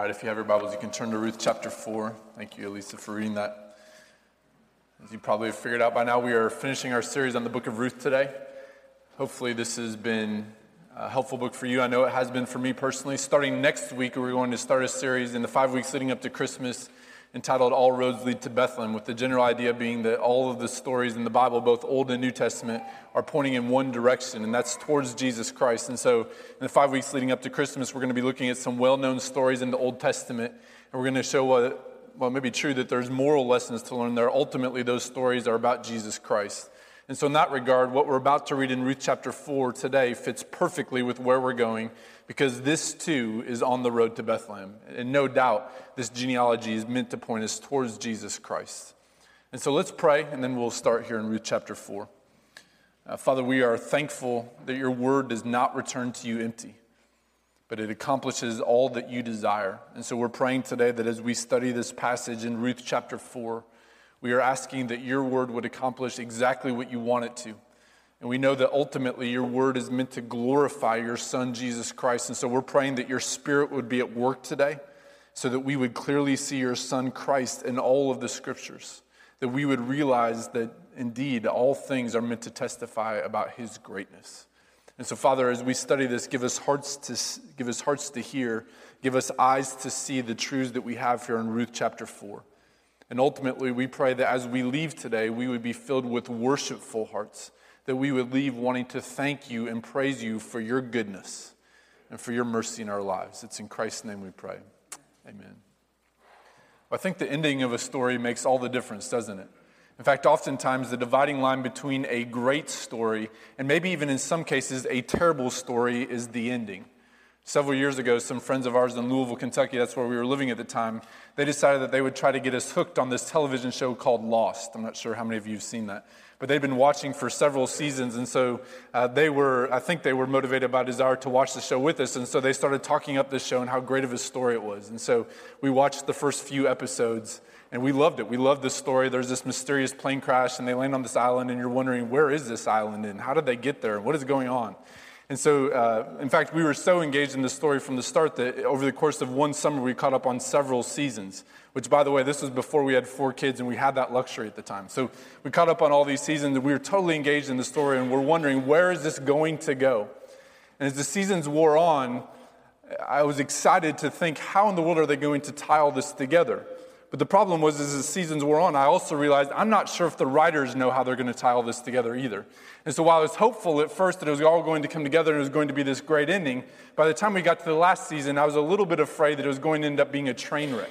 All right, if you have your Bibles, you can turn to Ruth chapter 4. Thank you, Elisa, for reading that. As you probably have figured out by now, we are finishing our series on the book of Ruth today. Hopefully, this has been a helpful book for you. I know it has been for me personally. Starting next week, we're going to start a series in the five weeks leading up to Christmas entitled All Roads Lead to Bethlehem, with the general idea being that all of the stories in the Bible, both Old and New Testament, are pointing in one direction, and that's towards Jesus Christ. And so, in the five weeks leading up to Christmas, we're going to be looking at some well known stories in the Old Testament, and we're going to show what, well, it may be true that there's moral lessons to learn there. Ultimately, those stories are about Jesus Christ. And so, in that regard, what we're about to read in Ruth chapter 4 today fits perfectly with where we're going because this too is on the road to Bethlehem. And no doubt, this genealogy is meant to point us towards Jesus Christ. And so, let's pray, and then we'll start here in Ruth chapter 4. Uh, Father, we are thankful that your word does not return to you empty, but it accomplishes all that you desire. And so, we're praying today that as we study this passage in Ruth chapter 4, we are asking that your word would accomplish exactly what you want it to. And we know that ultimately your word is meant to glorify your son, Jesus Christ. And so we're praying that your spirit would be at work today so that we would clearly see your son, Christ, in all of the scriptures. That we would realize that indeed all things are meant to testify about his greatness. And so, Father, as we study this, give us hearts to, give us hearts to hear, give us eyes to see the truths that we have here in Ruth chapter 4. And ultimately, we pray that as we leave today, we would be filled with worshipful hearts, that we would leave wanting to thank you and praise you for your goodness and for your mercy in our lives. It's in Christ's name we pray. Amen. Well, I think the ending of a story makes all the difference, doesn't it? In fact, oftentimes the dividing line between a great story and maybe even in some cases a terrible story is the ending. Several years ago, some friends of ours in Louisville, Kentucky, that's where we were living at the time, they decided that they would try to get us hooked on this television show called Lost. I'm not sure how many of you have seen that. But they'd been watching for several seasons, and so uh, they were, I think they were motivated by desire to watch the show with us, and so they started talking up this show and how great of a story it was. And so we watched the first few episodes, and we loved it. We loved this story. There's this mysterious plane crash, and they land on this island, and you're wondering, where is this island, and how did they get there, and what is going on? And so, uh, in fact, we were so engaged in the story from the start that over the course of one summer, we caught up on several seasons. Which, by the way, this was before we had four kids and we had that luxury at the time. So we caught up on all these seasons and we were totally engaged in the story and we're wondering, where is this going to go? And as the seasons wore on, I was excited to think, how in the world are they going to tie all this together? But the problem was, as the seasons wore on, I also realized I'm not sure if the writers know how they're going to tie all this together either. And so while I was hopeful at first that it was all going to come together and it was going to be this great ending, by the time we got to the last season, I was a little bit afraid that it was going to end up being a train wreck.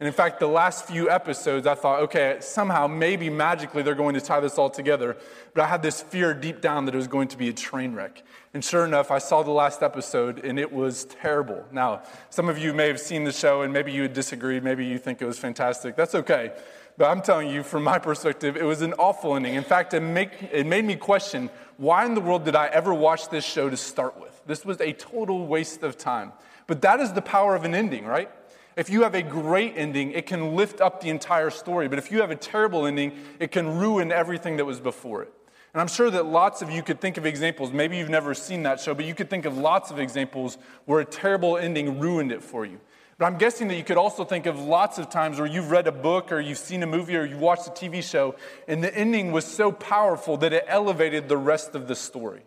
And in fact, the last few episodes, I thought, okay, somehow, maybe magically, they're going to tie this all together. But I had this fear deep down that it was going to be a train wreck. And sure enough, I saw the last episode and it was terrible. Now, some of you may have seen the show and maybe you would disagree. Maybe you think it was fantastic. That's okay. But I'm telling you, from my perspective, it was an awful ending. In fact, it, make, it made me question why in the world did I ever watch this show to start with? This was a total waste of time. But that is the power of an ending, right? If you have a great ending, it can lift up the entire story. But if you have a terrible ending, it can ruin everything that was before it. And I'm sure that lots of you could think of examples. Maybe you've never seen that show, but you could think of lots of examples where a terrible ending ruined it for you. But I'm guessing that you could also think of lots of times where you've read a book or you've seen a movie or you've watched a TV show and the ending was so powerful that it elevated the rest of the story.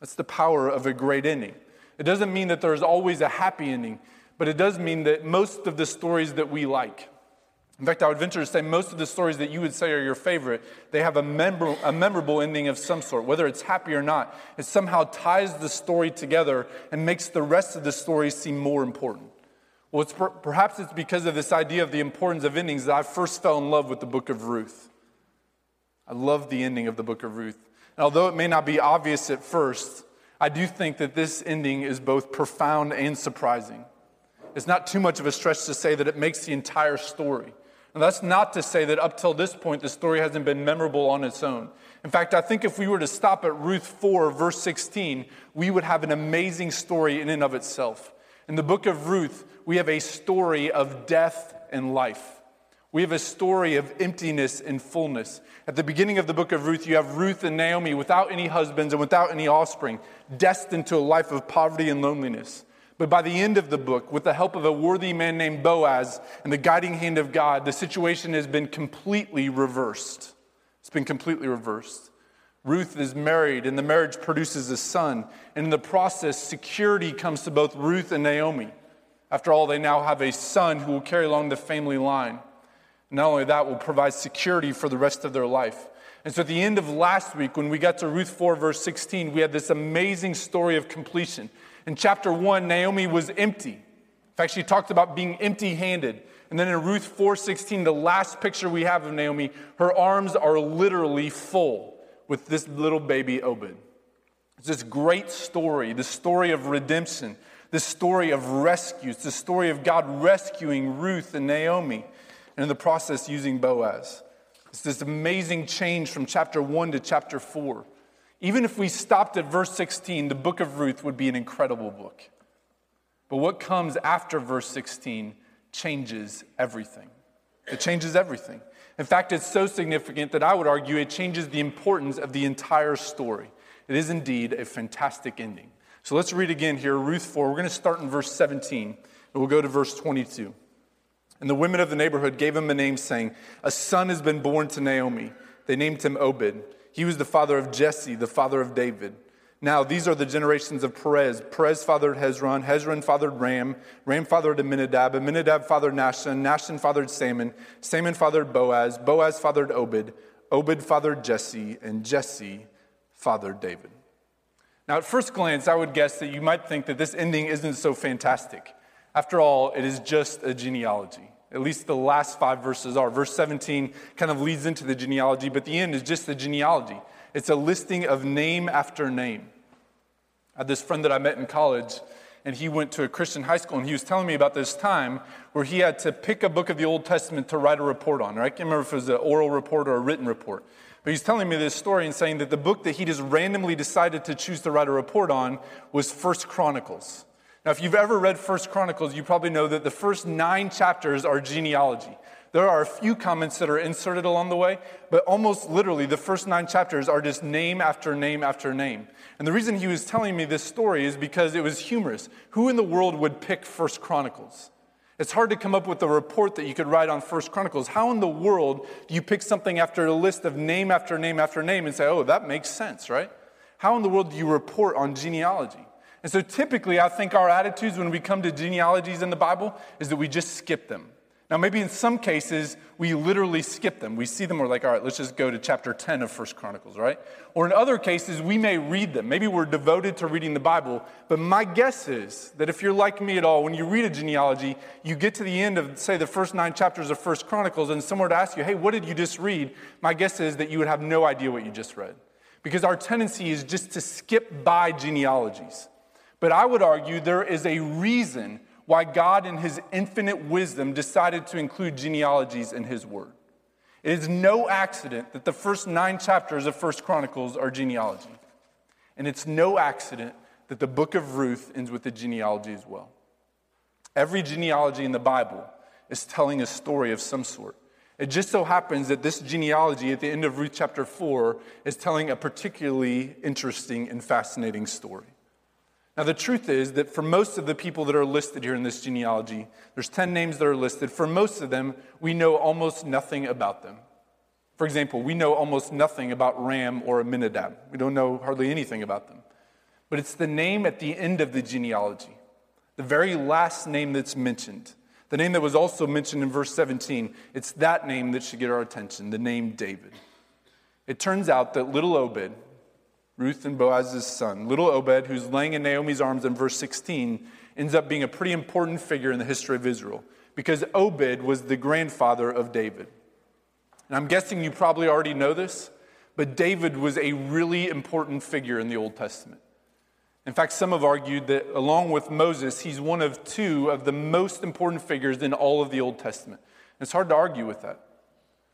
That's the power of a great ending. It doesn't mean that there's always a happy ending but it does mean that most of the stories that we like, in fact, I would venture to say most of the stories that you would say are your favorite, they have a, a memorable ending of some sort. Whether it's happy or not, it somehow ties the story together and makes the rest of the story seem more important. Well, it's per- perhaps it's because of this idea of the importance of endings that I first fell in love with the book of Ruth. I love the ending of the book of Ruth. And although it may not be obvious at first, I do think that this ending is both profound and surprising. It's not too much of a stretch to say that it makes the entire story. And that's not to say that up till this point the story hasn't been memorable on its own. In fact, I think if we were to stop at Ruth 4, verse 16, we would have an amazing story in and of itself. In the book of Ruth, we have a story of death and life. We have a story of emptiness and fullness. At the beginning of the book of Ruth, you have Ruth and Naomi without any husbands and without any offspring, destined to a life of poverty and loneliness. But by the end of the book, with the help of a worthy man named Boaz and the guiding hand of God, the situation has been completely reversed. It's been completely reversed. Ruth is married, and the marriage produces a son. And in the process, security comes to both Ruth and Naomi. After all, they now have a son who will carry along the family line. Not only that, will provide security for the rest of their life. And so at the end of last week, when we got to Ruth 4, verse 16, we had this amazing story of completion. In chapter 1, Naomi was empty. In fact, she talked about being empty handed. And then in Ruth 4:16, the last picture we have of Naomi, her arms are literally full with this little baby Obed. It's this great story, the story of redemption, the story of rescue. It's the story of God rescuing Ruth and Naomi, and in the process using Boaz. It's this amazing change from chapter 1 to chapter 4. Even if we stopped at verse 16, the book of Ruth would be an incredible book. But what comes after verse 16 changes everything. It changes everything. In fact, it's so significant that I would argue it changes the importance of the entire story. It is indeed a fantastic ending. So let's read again here, Ruth 4. We're going to start in verse 17, and we'll go to verse 22. And the women of the neighborhood gave him a name, saying, A son has been born to Naomi. They named him Obed. He was the father of Jesse, the father of David. Now, these are the generations of Perez. Perez fathered Hezron. Hezron fathered Ram. Ram fathered Amminadab. Amminadab fathered Nahshon. Nahshon fathered Salmon. Salmon fathered Boaz. Boaz fathered Obed. Obed fathered Jesse. And Jesse fathered David. Now, at first glance, I would guess that you might think that this ending isn't so fantastic. After all, it is just a genealogy. At least the last five verses are. Verse 17 kind of leads into the genealogy, but the end is just the genealogy. It's a listing of name after name. I had this friend that I met in college, and he went to a Christian high school, and he was telling me about this time where he had to pick a book of the Old Testament to write a report on. I can't remember if it was an oral report or a written report. But he's telling me this story and saying that the book that he just randomly decided to choose to write a report on was First Chronicles. Now, if you've ever read First Chronicles, you probably know that the first nine chapters are genealogy. There are a few comments that are inserted along the way, but almost literally the first nine chapters are just name after name after name. And the reason he was telling me this story is because it was humorous. Who in the world would pick First Chronicles? It's hard to come up with a report that you could write on First Chronicles. How in the world do you pick something after a list of name after name after name and say, oh, that makes sense, right? How in the world do you report on genealogy? And so typically, I think our attitudes when we come to genealogies in the Bible is that we just skip them. Now, maybe in some cases, we literally skip them. We see them, we're like, all right, let's just go to chapter 10 of First Chronicles, right? Or in other cases, we may read them. Maybe we're devoted to reading the Bible. But my guess is that if you're like me at all, when you read a genealogy, you get to the end of, say, the first nine chapters of First Chronicles, and someone to ask you, hey, what did you just read? My guess is that you would have no idea what you just read. Because our tendency is just to skip by genealogies. But I would argue there is a reason why God, in his infinite wisdom, decided to include genealogies in his word. It is no accident that the first nine chapters of First Chronicles are genealogy. And it's no accident that the book of Ruth ends with a genealogy as well. Every genealogy in the Bible is telling a story of some sort. It just so happens that this genealogy at the end of Ruth chapter 4 is telling a particularly interesting and fascinating story. Now, the truth is that for most of the people that are listed here in this genealogy, there's 10 names that are listed. For most of them, we know almost nothing about them. For example, we know almost nothing about Ram or Amminadab. We don't know hardly anything about them. But it's the name at the end of the genealogy, the very last name that's mentioned, the name that was also mentioned in verse 17. It's that name that should get our attention, the name David. It turns out that little Obed, Ruth and Boaz's son. Little Obed, who's laying in Naomi's arms in verse 16, ends up being a pretty important figure in the history of Israel because Obed was the grandfather of David. And I'm guessing you probably already know this, but David was a really important figure in the Old Testament. In fact, some have argued that along with Moses, he's one of two of the most important figures in all of the Old Testament. And it's hard to argue with that.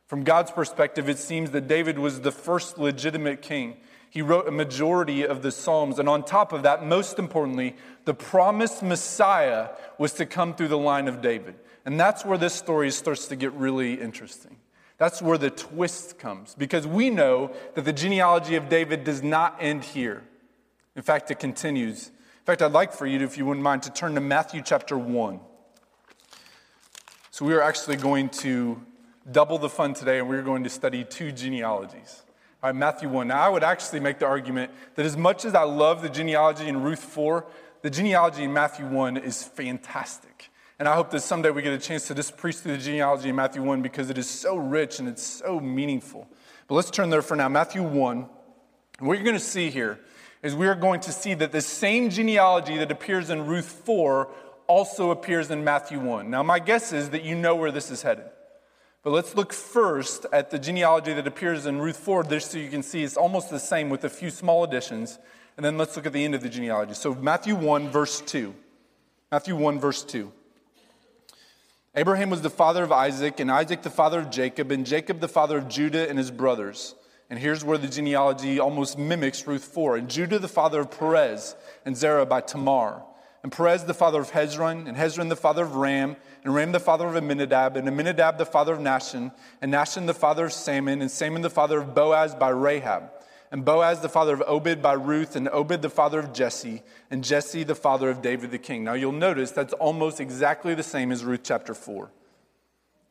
From God's perspective, it seems that David was the first legitimate king. He wrote a majority of the Psalms. And on top of that, most importantly, the promised Messiah was to come through the line of David. And that's where this story starts to get really interesting. That's where the twist comes, because we know that the genealogy of David does not end here. In fact, it continues. In fact, I'd like for you, to, if you wouldn't mind, to turn to Matthew chapter 1. So we are actually going to double the fun today, and we're going to study two genealogies. Right, Matthew 1. Now, I would actually make the argument that as much as I love the genealogy in Ruth 4, the genealogy in Matthew 1 is fantastic. And I hope that someday we get a chance to just preach through the genealogy in Matthew 1 because it is so rich and it's so meaningful. But let's turn there for now. Matthew 1. What you're going to see here is we are going to see that the same genealogy that appears in Ruth 4 also appears in Matthew 1. Now, my guess is that you know where this is headed. But let's look first at the genealogy that appears in Ruth 4, just so you can see it's almost the same with a few small additions. And then let's look at the end of the genealogy. So, Matthew 1, verse 2. Matthew 1, verse 2. Abraham was the father of Isaac, and Isaac the father of Jacob, and Jacob the father of Judah and his brothers. And here's where the genealogy almost mimics Ruth 4. And Judah the father of Perez, and Zerah by Tamar. And Perez the father of Hezron, and Hezron the father of Ram, and Ram the father of Amminadab, and Amminadab the father of Nahshon, and Nahshon the father of Salmon, and Salmon the father of Boaz by Rahab, and Boaz the father of Obed by Ruth, and Obed the father of Jesse, and Jesse the father of David the king. Now you'll notice that's almost exactly the same as Ruth chapter 4.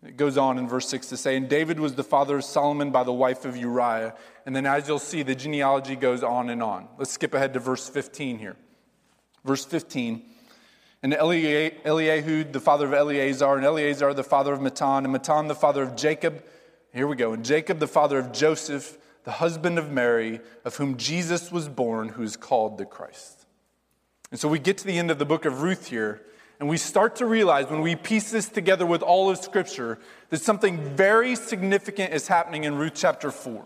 It goes on in verse 6 to say, And David was the father of Solomon by the wife of Uriah. And then, as you'll see, the genealogy goes on and on. Let's skip ahead to verse 15 here. Verse 15. And Eliud, the father of Eleazar, and Eleazar, the father of Matthan, and Matthan, the father of Jacob. Here we go. And Jacob, the father of Joseph, the husband of Mary, of whom Jesus was born, who is called the Christ. And so we get to the end of the book of Ruth here, and we start to realize when we piece this together with all of Scripture that something very significant is happening in Ruth chapter 4.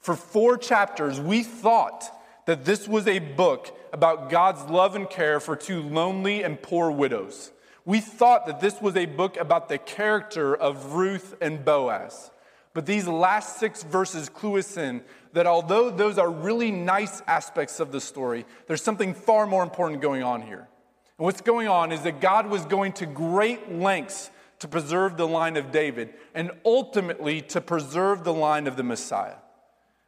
For four chapters, we thought that this was a book about God's love and care for two lonely and poor widows. We thought that this was a book about the character of Ruth and Boaz. But these last six verses clue us in that although those are really nice aspects of the story, there's something far more important going on here. And what's going on is that God was going to great lengths to preserve the line of David and ultimately to preserve the line of the Messiah.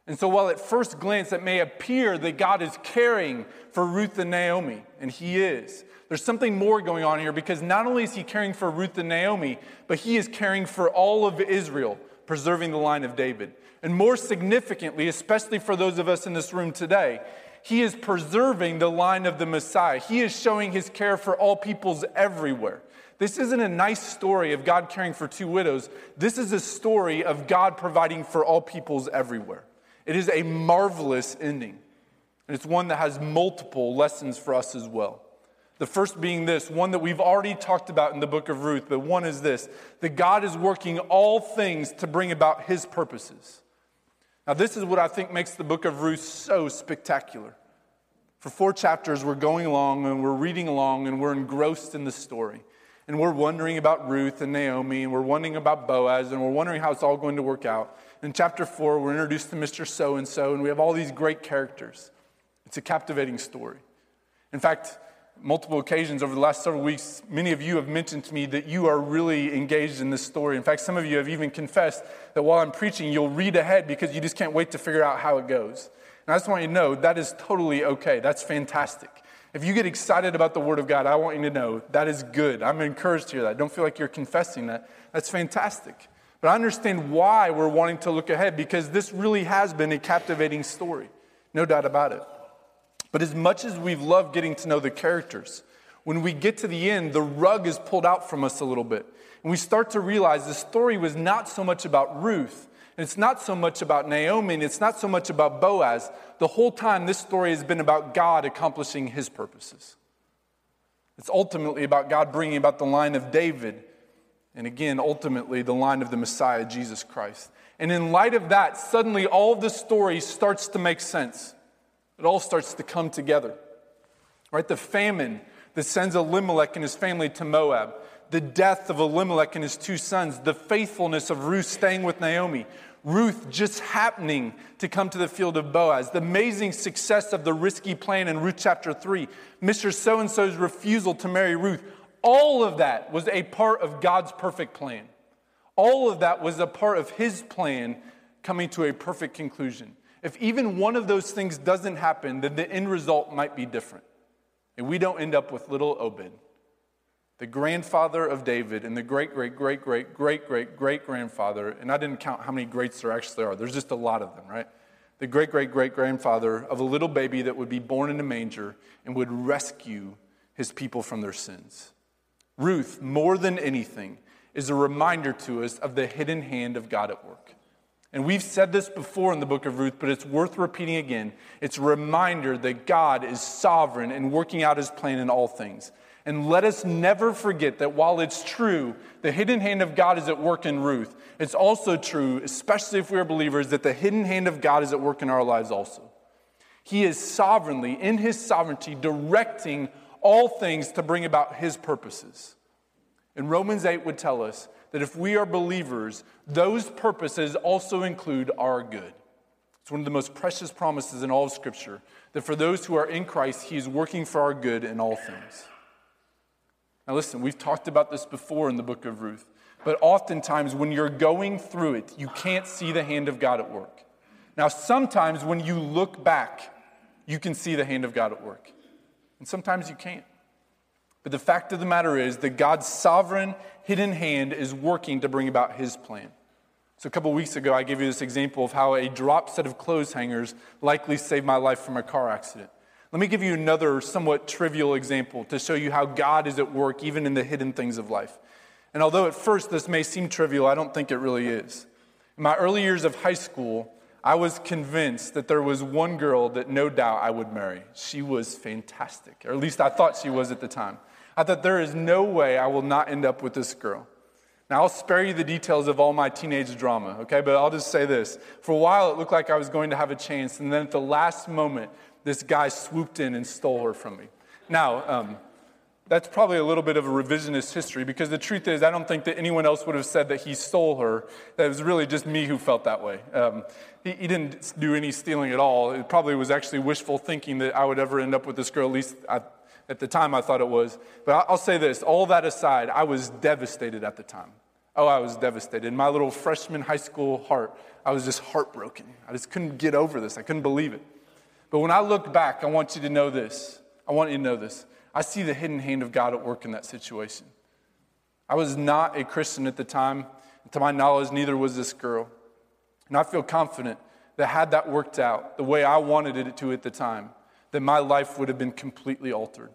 And so, while at first glance it may appear that God is caring for Ruth and Naomi, and He is, there's something more going on here because not only is He caring for Ruth and Naomi, but He is caring for all of Israel, preserving the line of David. And more significantly, especially for those of us in this room today, He is preserving the line of the Messiah. He is showing His care for all peoples everywhere. This isn't a nice story of God caring for two widows. This is a story of God providing for all peoples everywhere. It is a marvelous ending. And it's one that has multiple lessons for us as well. The first being this one that we've already talked about in the book of Ruth, but one is this that God is working all things to bring about his purposes. Now, this is what I think makes the book of Ruth so spectacular. For four chapters, we're going along and we're reading along and we're engrossed in the story. And we're wondering about Ruth and Naomi and we're wondering about Boaz and we're wondering how it's all going to work out. In chapter four, we're introduced to Mr. So and so, and we have all these great characters. It's a captivating story. In fact, multiple occasions over the last several weeks, many of you have mentioned to me that you are really engaged in this story. In fact, some of you have even confessed that while I'm preaching, you'll read ahead because you just can't wait to figure out how it goes. And I just want you to know that is totally okay. That's fantastic. If you get excited about the Word of God, I want you to know that is good. I'm encouraged to hear that. Don't feel like you're confessing that. That's fantastic. But I understand why we're wanting to look ahead because this really has been a captivating story, no doubt about it. But as much as we've loved getting to know the characters, when we get to the end, the rug is pulled out from us a little bit. And we start to realize the story was not so much about Ruth, and it's not so much about Naomi, and it's not so much about Boaz. The whole time, this story has been about God accomplishing his purposes. It's ultimately about God bringing about the line of David and again, ultimately, the line of the Messiah, Jesus Christ. And in light of that, suddenly all the story starts to make sense. It all starts to come together. Right? The famine that sends Elimelech and his family to Moab, the death of Elimelech and his two sons, the faithfulness of Ruth staying with Naomi, Ruth just happening to come to the field of Boaz, the amazing success of the risky plan in Ruth chapter 3, Mr. So and so's refusal to marry Ruth, all of that was a part of God's perfect plan. All of that was a part of His plan coming to a perfect conclusion. If even one of those things doesn't happen, then the end result might be different. and we don't end up with little Obed, the grandfather of David and the great, great, great, great, great, great, great grandfather, and I didn't count how many greats there actually are, there's just a lot of them, right? The great, great, great grandfather of a little baby that would be born in a manger and would rescue his people from their sins. Ruth, more than anything, is a reminder to us of the hidden hand of God at work. And we've said this before in the book of Ruth, but it's worth repeating again. It's a reminder that God is sovereign and working out his plan in all things. And let us never forget that while it's true, the hidden hand of God is at work in Ruth, it's also true, especially if we are believers, that the hidden hand of God is at work in our lives also. He is sovereignly, in his sovereignty, directing all things to bring about his purposes. And Romans 8 would tell us that if we are believers, those purposes also include our good. It's one of the most precious promises in all of Scripture that for those who are in Christ, he is working for our good in all things. Now, listen, we've talked about this before in the book of Ruth, but oftentimes when you're going through it, you can't see the hand of God at work. Now, sometimes when you look back, you can see the hand of God at work and sometimes you can't. But the fact of the matter is that God's sovereign, hidden hand is working to bring about his plan. So, a couple weeks ago, I gave you this example of how a drop set of clothes hangers likely saved my life from a car accident. Let me give you another somewhat trivial example to show you how God is at work even in the hidden things of life. And although at first this may seem trivial, I don't think it really is. In my early years of high school, I was convinced that there was one girl that no doubt I would marry. She was fantastic, or at least I thought she was at the time. I thought there is no way I will not end up with this girl. Now, I'll spare you the details of all my teenage drama, okay? But I'll just say this. For a while, it looked like I was going to have a chance, and then at the last moment, this guy swooped in and stole her from me. Now, um, that's probably a little bit of a revisionist history because the truth is, I don't think that anyone else would have said that he stole her. That was really just me who felt that way. Um, he, he, didn't do any stealing at all. It probably was actually wishful thinking that I would ever end up with this girl. At least I, at the time, I thought it was. But I'll say this all that aside, I was devastated at the time. Oh, I was devastated. In my little freshman high school heart, I was just heartbroken. I just couldn't get over this. I couldn't believe it. But when I look back, I want you to know this. I want you to know this. I see the hidden hand of God at work in that situation. I was not a Christian at the time. To my knowledge, neither was this girl. And I feel confident that had that worked out the way I wanted it to at the time, that my life would have been completely altered.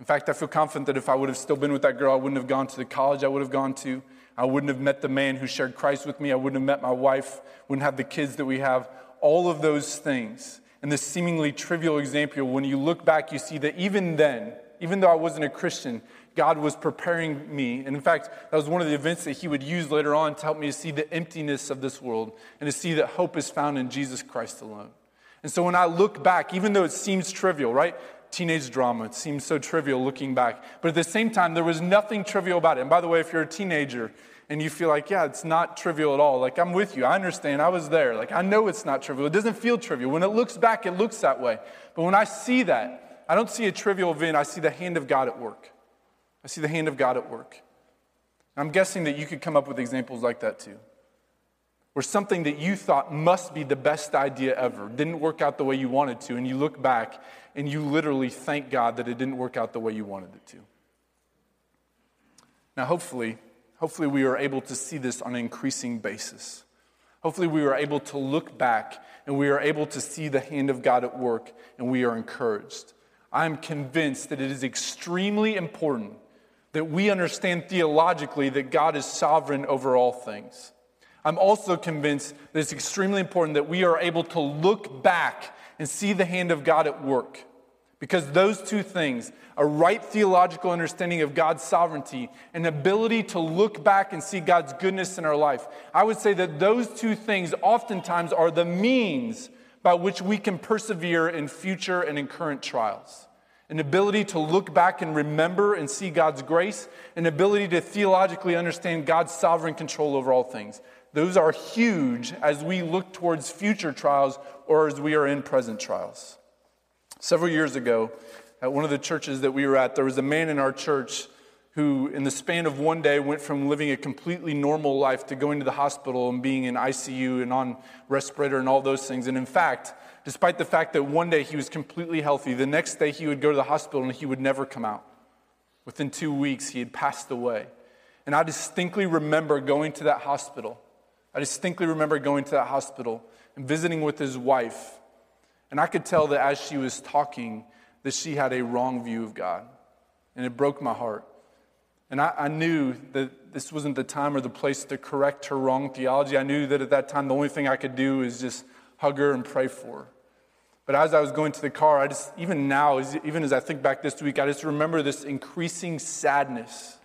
In fact, I feel confident that if I would have still been with that girl, I wouldn't have gone to the college I would have gone to. I wouldn't have met the man who shared Christ with me. I wouldn't have met my wife, wouldn't have the kids that we have. All of those things and this seemingly trivial example, when you look back, you see that even then, even though I wasn't a Christian, God was preparing me. And in fact, that was one of the events that He would use later on to help me to see the emptiness of this world and to see that hope is found in Jesus Christ alone. And so when I look back, even though it seems trivial, right? Teenage drama, it seems so trivial looking back. But at the same time, there was nothing trivial about it. And by the way, if you're a teenager and you feel like, yeah, it's not trivial at all. Like, I'm with you. I understand. I was there. Like, I know it's not trivial. It doesn't feel trivial. When it looks back, it looks that way. But when I see that, I don't see a trivial event. I see the hand of God at work. I see the hand of God at work. I'm guessing that you could come up with examples like that too. Where something that you thought must be the best idea ever didn't work out the way you wanted to, and you look back and you literally thank God that it didn't work out the way you wanted it to. Now, hopefully, Hopefully, we are able to see this on an increasing basis. Hopefully, we are able to look back and we are able to see the hand of God at work and we are encouraged. I'm convinced that it is extremely important that we understand theologically that God is sovereign over all things. I'm also convinced that it's extremely important that we are able to look back and see the hand of God at work. Because those two things, a right theological understanding of God's sovereignty, an ability to look back and see God's goodness in our life, I would say that those two things oftentimes are the means by which we can persevere in future and in current trials. An ability to look back and remember and see God's grace, an ability to theologically understand God's sovereign control over all things. Those are huge as we look towards future trials or as we are in present trials. Several years ago, at one of the churches that we were at, there was a man in our church who, in the span of one day, went from living a completely normal life to going to the hospital and being in ICU and on respirator and all those things. And in fact, despite the fact that one day he was completely healthy, the next day he would go to the hospital and he would never come out. Within two weeks, he had passed away. And I distinctly remember going to that hospital. I distinctly remember going to that hospital and visiting with his wife. And I could tell that as she was talking, that she had a wrong view of God. And it broke my heart. And I, I, knew that this wasn't the time or the place to correct her wrong theology. I knew that at that time, the only thing I could do is just hug her and pray for her. But as I was going to the car, I just, even now, even as I think back this week, I just remember this increasing sadness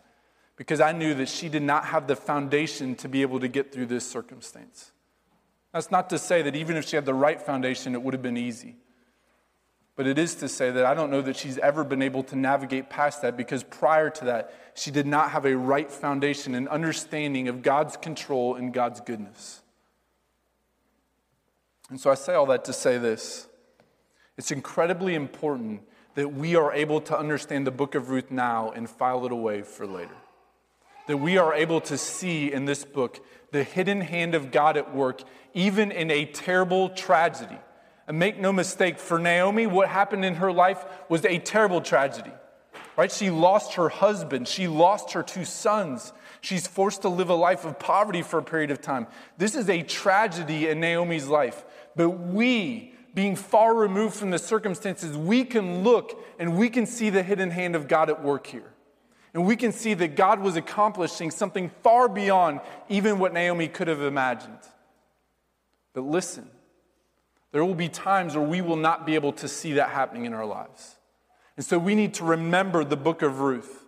because I knew that she did not have the foundation to be able to get through this circumstance. That's not to say that even if she had the right foundation, it would have been easy. But it is to say that I don't know that she's ever been able to navigate past that because prior to that, she did not have a right foundation and understanding of God's control and God's goodness. And so I say all that to say this it's incredibly important that we are able to understand the book of Ruth now and file it away for later. That we are able to see in this book the hidden hand of God at work, even in a terrible tragedy and make no mistake, for Naomi, what happened in her life was a terrible tragedy. Right? She lost her husband, she lost her two sons. She's forced to live a life of poverty for a period of time. This is a tragedy in Naomi's life. But we, being far removed from the circumstances, we can look and we can see the hidden hand of God at work here. And we can see that God was accomplishing something far beyond even what Naomi could have imagined. But listen, there will be times where we will not be able to see that happening in our lives. And so we need to remember the book of Ruth.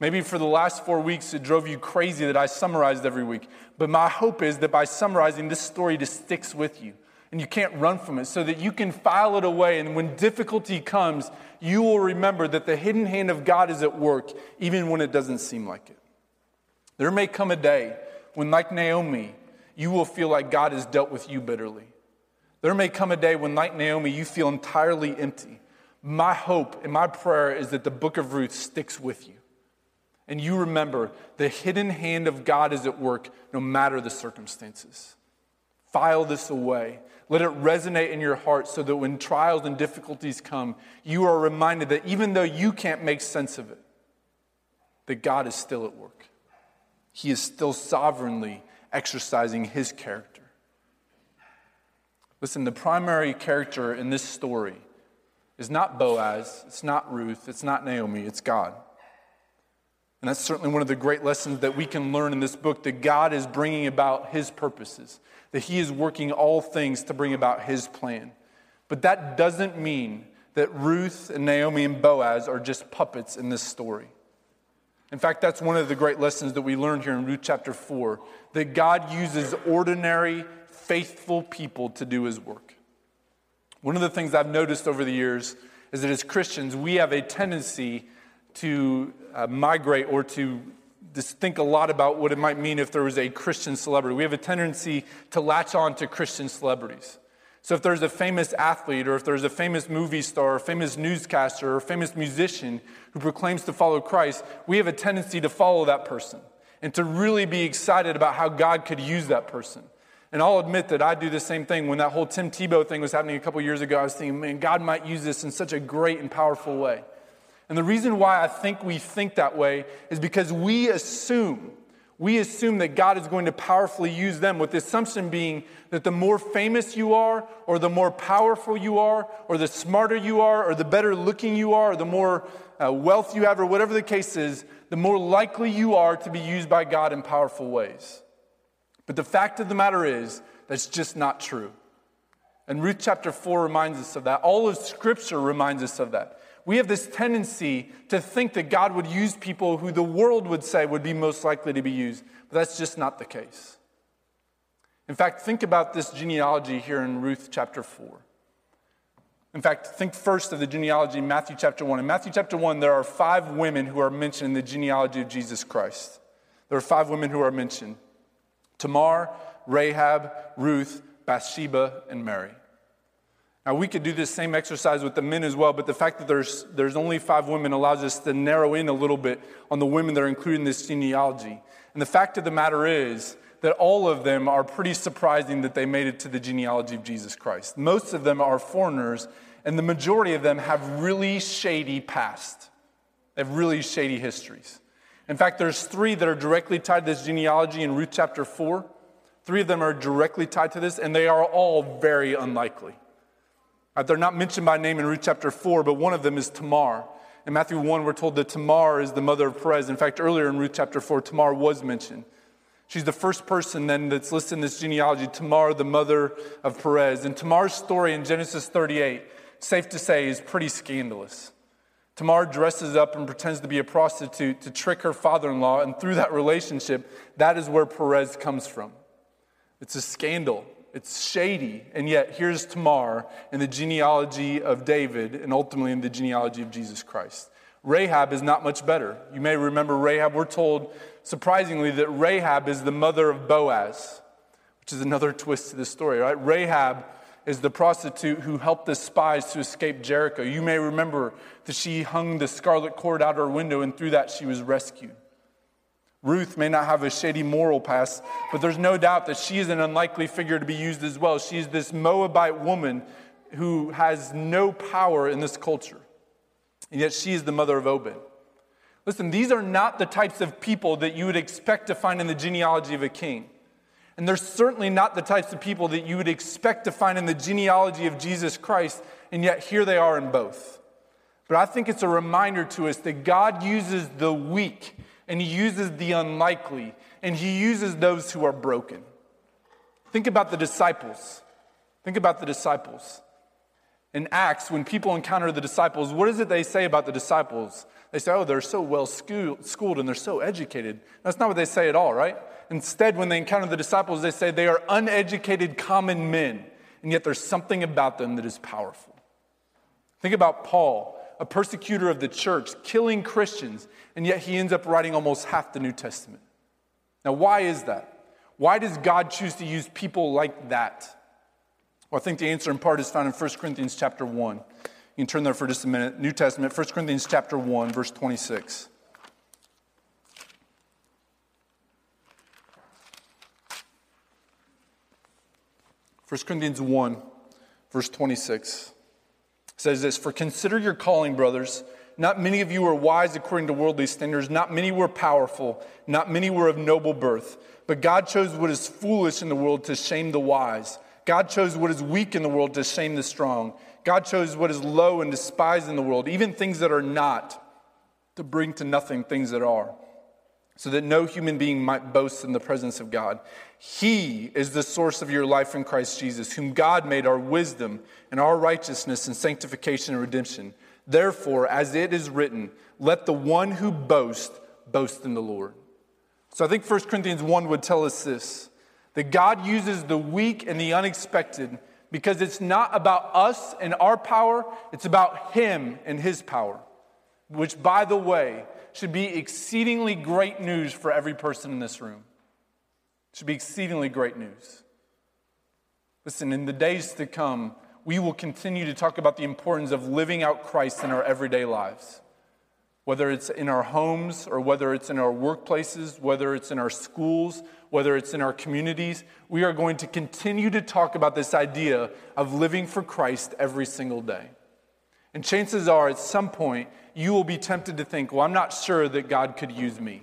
Maybe for the last four weeks, it drove you crazy that I summarized every week. But my hope is that by summarizing, this story just sticks with you and you can't run from it so that you can file it away. And when difficulty comes, you will remember that the hidden hand of God is at work, even when it doesn't seem like it. There may come a day when, like Naomi, you will feel like God has dealt with you bitterly. There may come a day when, like Naomi, you feel entirely empty. My hope and my prayer is that the book of Ruth sticks with you. And you remember the hidden hand of God is at work no matter the circumstances. File this away. Let it resonate in your heart so that when trials and difficulties come, you are reminded that even though you can't make sense of it, that God is still at work. He is still sovereignly exercising his character. Listen, the primary character in this story is not Boaz, it's not Ruth, it's not Naomi, it's God. And that's certainly one of the great lessons that we can learn in this book that God is bringing about his purposes, that he is working all things to bring about his plan. But that doesn't mean that Ruth and Naomi and Boaz are just puppets in this story. In fact, that's one of the great lessons that we learned here in Ruth chapter 4 that God uses ordinary, faithful people to do his work. One of the things I've noticed over the years is that as Christians, we have a tendency to uh, migrate or to just think a lot about what it might mean if there was a Christian celebrity. We have a tendency to latch on to Christian celebrities. So if there's a famous athlete, or if there's a famous movie star, or famous newscaster, or famous musician who proclaims to follow Christ, we have a tendency to follow that person and to really be excited about how God could use that person. And I'll admit that I do the same thing. When that whole Tim Tebow thing was happening a couple years ago, I was thinking, man, God might use this in such a great and powerful way. And the reason why I think we think that way is because we assume, we assume that God is going to powerfully use them, with the assumption being that the more famous you are, or the more powerful you are, or the smarter you are, or the better looking you are, or the more uh, wealth you have, or whatever the case is, the more likely you are to be used by God in powerful ways. But the fact of the matter is, that's just not true. And Ruth chapter 4 reminds us of that. All of Scripture reminds us of that. We have this tendency to think that God would use people who the world would say would be most likely to be used, but that's just not the case. In fact, think about this genealogy here in Ruth chapter 4. In fact, think first of the genealogy in Matthew chapter 1. In Matthew chapter 1, there are five women who are mentioned in the genealogy of Jesus Christ. There are five women who are mentioned. Tamar, Rahab, Ruth, Bathsheba, and Mary. Now, we could do this same exercise with the men as well, but the fact that there's, there's only five women allows us to narrow in a little bit on the women that are included in this genealogy. And the fact of the matter is that all of them are pretty surprising that they made it to the genealogy of Jesus Christ. Most of them are foreigners, and the majority of them have really shady past. They have really shady histories. In fact, there's three that are directly tied to this genealogy in Ruth chapter 4. Three of them are directly tied to this, and they are all very unlikely. Uh, they're not mentioned by name in Ruth chapter 4, but one of them is Tamar. In Matthew 1, we're told that Tamar is the mother of Perez. In fact, earlier in Ruth chapter 4, Tamar was mentioned. She's the first person then that's listed in this genealogy, Tamar, the mother of Perez. And Tamar's story in Genesis 38, safe to say, is pretty scandalous. Tamar dresses up and pretends to be a prostitute to trick her father in law, and through that relationship, that is where Perez comes from. It's a scandal. It's shady, and yet here's Tamar in the genealogy of David and ultimately in the genealogy of Jesus Christ. Rahab is not much better. You may remember Rahab. We're told, surprisingly, that Rahab is the mother of Boaz, which is another twist to the story, right? Rahab is the prostitute who helped the spies to escape Jericho. You may remember that she hung the scarlet cord out her window, and through that she was rescued. Ruth may not have a shady moral past, but there's no doubt that she is an unlikely figure to be used as well. She's this Moabite woman who has no power in this culture, and yet she is the mother of Obed. Listen, these are not the types of people that you would expect to find in the genealogy of a king. And they're certainly not the types of people that you would expect to find in the genealogy of Jesus Christ, and yet here they are in both. But I think it's a reminder to us that God uses the weak and he uses the unlikely, and he uses those who are broken. Think about the disciples. Think about the disciples. In Acts, when people encounter the disciples, what is it they say about the disciples? They say, oh, they're so well schooled and they're so educated. That's not what they say at all, right? Instead, when they encounter the disciples, they say they are uneducated common men, and yet there's something about them that is powerful. Think about Paul a persecutor of the church, killing Christians, and yet he ends up writing almost half the New Testament. Now, why is that? Why does God choose to use people like that? Well, I think the answer in part is found in 1 Corinthians chapter 1. You can turn there for just a minute. New Testament, 1 Corinthians chapter 1, verse 26. First Corinthians 1, verse 26 says this For consider your calling, brothers. Not many of you were wise according to worldly standards. Not many were powerful. Not many were of noble birth. But God chose what is foolish in the world to shame the wise. God chose what is weak in the world to shame the strong. God chose what is low and despised in the world, even things that are not, to bring to nothing things that are so that no human being might boast in the presence of God. He is the source of your life in Christ Jesus, whom God made our wisdom and our righteousness and sanctification and redemption. Therefore, as it is written, let the one who boasts boast in the Lord. So I think 1 Corinthians 1 would tell us this that God uses the weak and the unexpected because it's not about us and our power, it's about Him and His power. Which, by the way, should be exceedingly great news for every person in this room. It should be exceedingly great news. Listen, in the days to come, we will continue to talk about the importance of living out Christ in our everyday lives. Whether it's in our homes or whether it's in our workplaces, whether it's in our schools, whether it's in our communities, we are going to continue to talk about this idea of living for Christ every single day. And chances are, at some point, you will be tempted to think, well, I'm not sure that God could use me.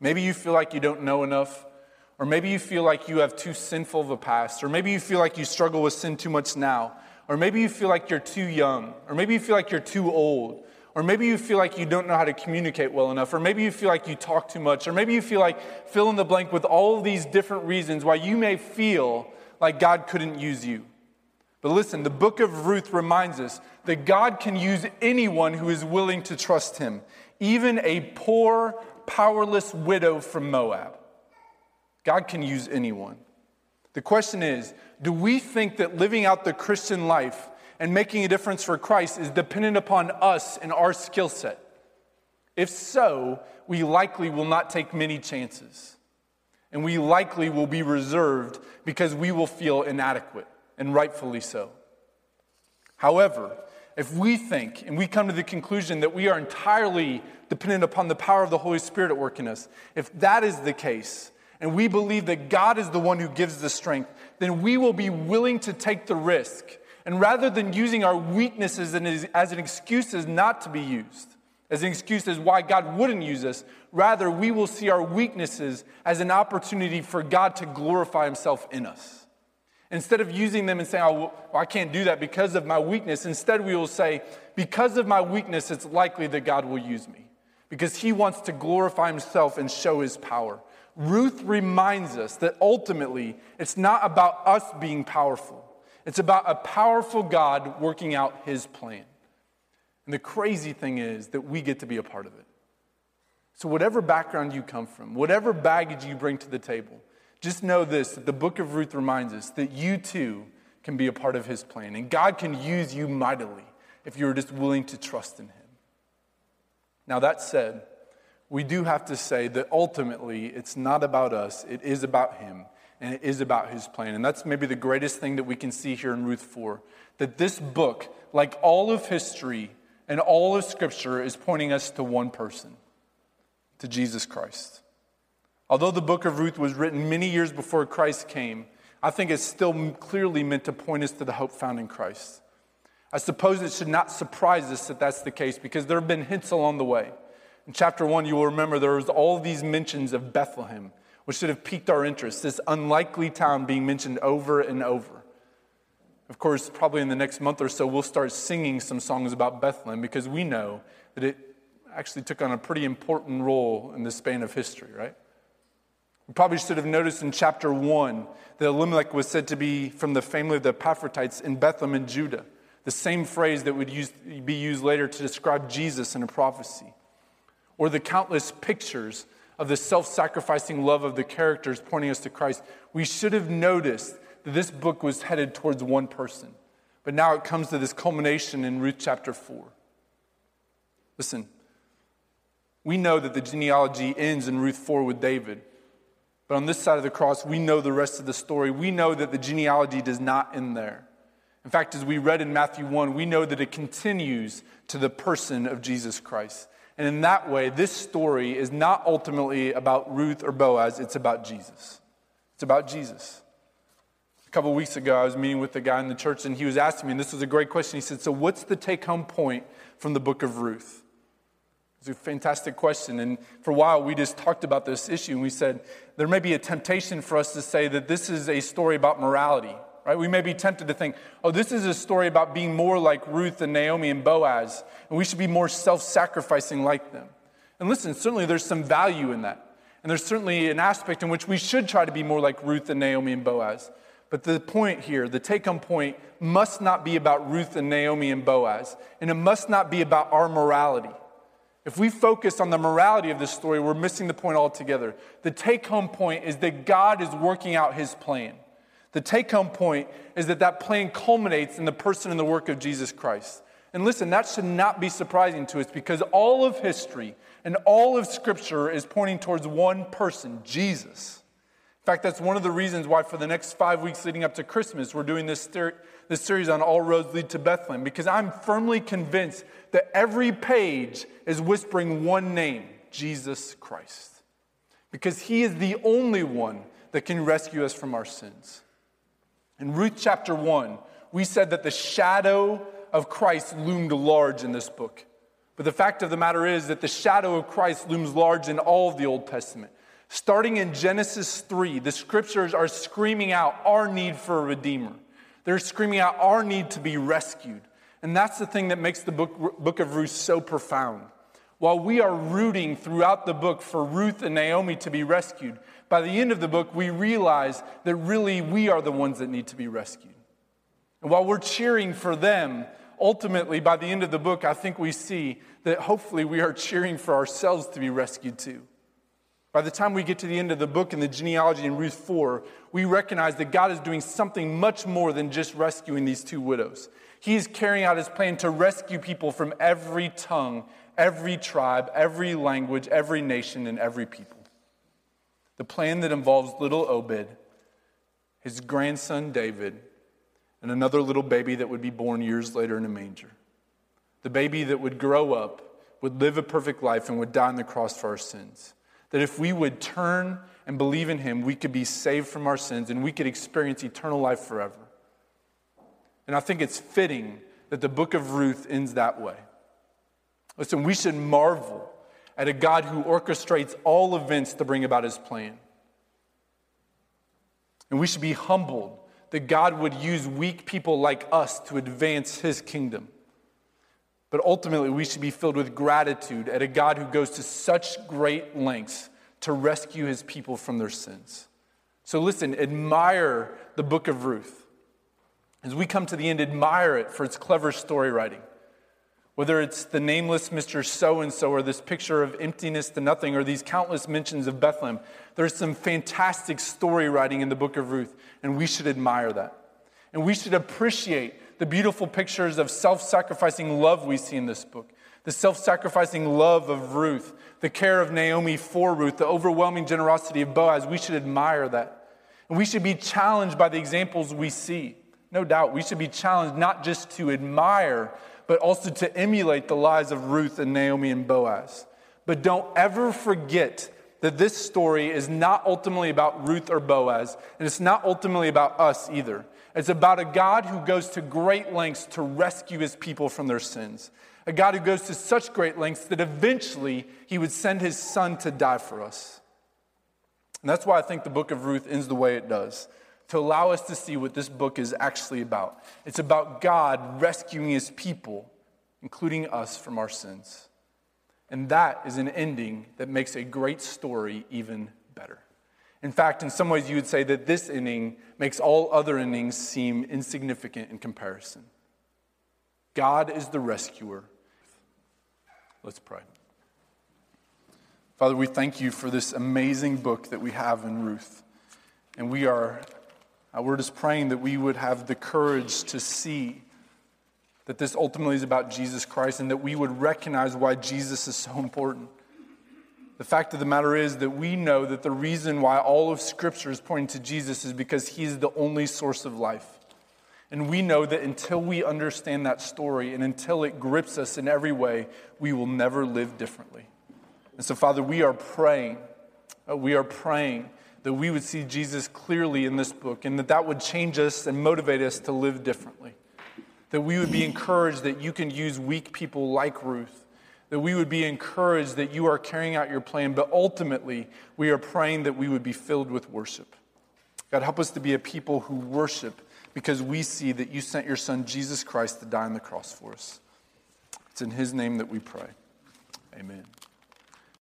Maybe you feel like you don't know enough, or maybe you feel like you have too sinful of a past, or maybe you feel like you struggle with sin too much now, or maybe you feel like you're too young, or maybe you feel like you're too old, or maybe you feel like you don't know how to communicate well enough, or maybe you feel like you talk too much, or maybe you feel like fill in the blank with all of these different reasons why you may feel like God couldn't use you. But listen, the book of Ruth reminds us that God can use anyone who is willing to trust him, even a poor, powerless widow from Moab. God can use anyone. The question is do we think that living out the Christian life and making a difference for Christ is dependent upon us and our skill set? If so, we likely will not take many chances. And we likely will be reserved because we will feel inadequate and rightfully so. However, if we think and we come to the conclusion that we are entirely dependent upon the power of the Holy Spirit at work in us, if that is the case, and we believe that God is the one who gives the strength, then we will be willing to take the risk. And rather than using our weaknesses as an excuse as not to be used, as an excuse as why God wouldn't use us, rather we will see our weaknesses as an opportunity for God to glorify himself in us. Instead of using them and saying, oh, I can't do that because of my weakness, instead we will say, because of my weakness, it's likely that God will use me because he wants to glorify himself and show his power. Ruth reminds us that ultimately it's not about us being powerful, it's about a powerful God working out his plan. And the crazy thing is that we get to be a part of it. So, whatever background you come from, whatever baggage you bring to the table, just know this that the book of Ruth reminds us that you too can be a part of his plan. And God can use you mightily if you're just willing to trust in him. Now, that said, we do have to say that ultimately it's not about us, it is about Him, and it is about His plan. And that's maybe the greatest thing that we can see here in Ruth 4 that this book, like all of history and all of Scripture, is pointing us to one person, to Jesus Christ. Although the book of Ruth was written many years before Christ came, I think it's still clearly meant to point us to the hope found in Christ. I suppose it should not surprise us that that's the case because there have been hints along the way. In chapter one, you will remember there was all these mentions of Bethlehem, which should have piqued our interest, this unlikely town being mentioned over and over. Of course, probably in the next month or so, we'll start singing some songs about Bethlehem because we know that it actually took on a pretty important role in the span of history, right? We probably should have noticed in chapter one that Elimelech was said to be from the family of the Ephrathites in Bethlehem in Judah, the same phrase that would use, be used later to describe Jesus in a prophecy or the countless pictures of the self sacrificing love of the characters pointing us to Christ, we should have noticed that this book was headed towards one person. But now it comes to this culmination in Ruth chapter 4. Listen, we know that the genealogy ends in Ruth 4 with David. But on this side of the cross, we know the rest of the story. We know that the genealogy does not end there. In fact, as we read in Matthew 1, we know that it continues to the person of Jesus Christ. And in that way, this story is not ultimately about Ruth or Boaz, it's about Jesus. It's about Jesus. A couple weeks ago, I was meeting with a guy in the church, and he was asking me, and this was a great question. He said, So, what's the take home point from the book of Ruth? A fantastic question. And for a while, we just talked about this issue, and we said, There may be a temptation for us to say that this is a story about morality right? We may be tempted to think, oh, this is a story about being more like Ruth and Naomi and Boaz, and we should be more self sacrificing like them. And listen, certainly there's some value in that. And there's certainly an aspect in which we should try to be more like Ruth and Naomi and Boaz. But the point here, the take home point, must not be about Ruth and Naomi and Boaz, and it must not be about our morality. If we focus on the morality of this story, we're missing the point altogether. The take home point is that God is working out his plan. The take home point is that that plan culminates in the person and the work of Jesus Christ. And listen, that should not be surprising to us because all of history and all of Scripture is pointing towards one person, Jesus. In fact, that's one of the reasons why, for the next five weeks leading up to Christmas, we're doing this, this series on All Roads Lead to Bethlehem because I'm firmly convinced that every page is whispering one name Jesus Christ. Because he is the only one that can rescue us from our sins. In Ruth chapter 1, we said that the shadow of Christ loomed large in this book. But the fact of the matter is that the shadow of Christ looms large in all of the Old Testament. Starting in Genesis 3, the scriptures are screaming out our need for a redeemer. They're screaming out our need to be rescued. And that's the thing that makes the book, book of Ruth so profound. While we are rooting throughout the book for Ruth and Naomi to be rescued, by the end of the book, we realize that really we are the ones that need to be rescued. And while we're cheering for them, ultimately, by the end of the book, I think we see that hopefully we are cheering for ourselves to be rescued too. By the time we get to the end of the book in the genealogy in Ruth 4, we recognize that God is doing something much more than just rescuing these two widows. He is carrying out his plan to rescue people from every tongue, every tribe, every language, every nation, and every people the plan that involves little Obed, his grandson David, and another little baby that would be born years later in a manger. The baby that would grow up, would live a perfect life, and would die on the cross for our sins. That if we would turn and believe in him, we could be saved from our sins and we could experience eternal life forever. And I think it's fitting that the book of Ruth ends that way. Listen, we should marvel at a God who orchestrates all events to bring about his plan. And we should be humbled that God would use weak people like us to advance his kingdom. But ultimately, we should be filled with gratitude at a God who goes to such great lengths to rescue his people from their sins. So listen, admire the book of Ruth. As we come to the end, admire it for its clever story writing. Whether it's the nameless Mr. So and so, or this picture of emptiness to nothing, or these countless mentions of Bethlehem, there's some fantastic story writing in the book of Ruth, and we should admire that. And we should appreciate the beautiful pictures of self sacrificing love we see in this book the self sacrificing love of Ruth, the care of Naomi for Ruth, the overwhelming generosity of Boaz. We should admire that. And we should be challenged by the examples we see. No doubt, we should be challenged not just to admire, but also to emulate the lives of Ruth and Naomi and Boaz. But don't ever forget that this story is not ultimately about Ruth or Boaz, and it's not ultimately about us either. It's about a God who goes to great lengths to rescue his people from their sins. A God who goes to such great lengths that eventually he would send his son to die for us. And that's why I think the book of Ruth ends the way it does to allow us to see what this book is actually about. It's about God rescuing his people, including us, from our sins. And that is an ending that makes a great story even better. In fact, in some ways, you would say that this ending makes all other endings seem insignificant in comparison. God is the rescuer. Let's pray. Father, we thank you for this amazing book that we have in Ruth. And we are uh, we're just praying that we would have the courage to see that this ultimately is about Jesus Christ and that we would recognize why Jesus is so important. The fact of the matter is that we know that the reason why all of Scripture is pointing to Jesus is because He is the only source of life. And we know that until we understand that story and until it grips us in every way, we will never live differently. And so, Father, we are praying, uh, we are praying that we would see Jesus clearly in this book and that that would change us and motivate us to live differently. That we would be encouraged that you can use weak people like Ruth. That we would be encouraged that you are carrying out your plan, but ultimately, we are praying that we would be filled with worship. God, help us to be a people who worship because we see that you sent your son, Jesus Christ, to die on the cross for us. It's in his name that we pray. Amen.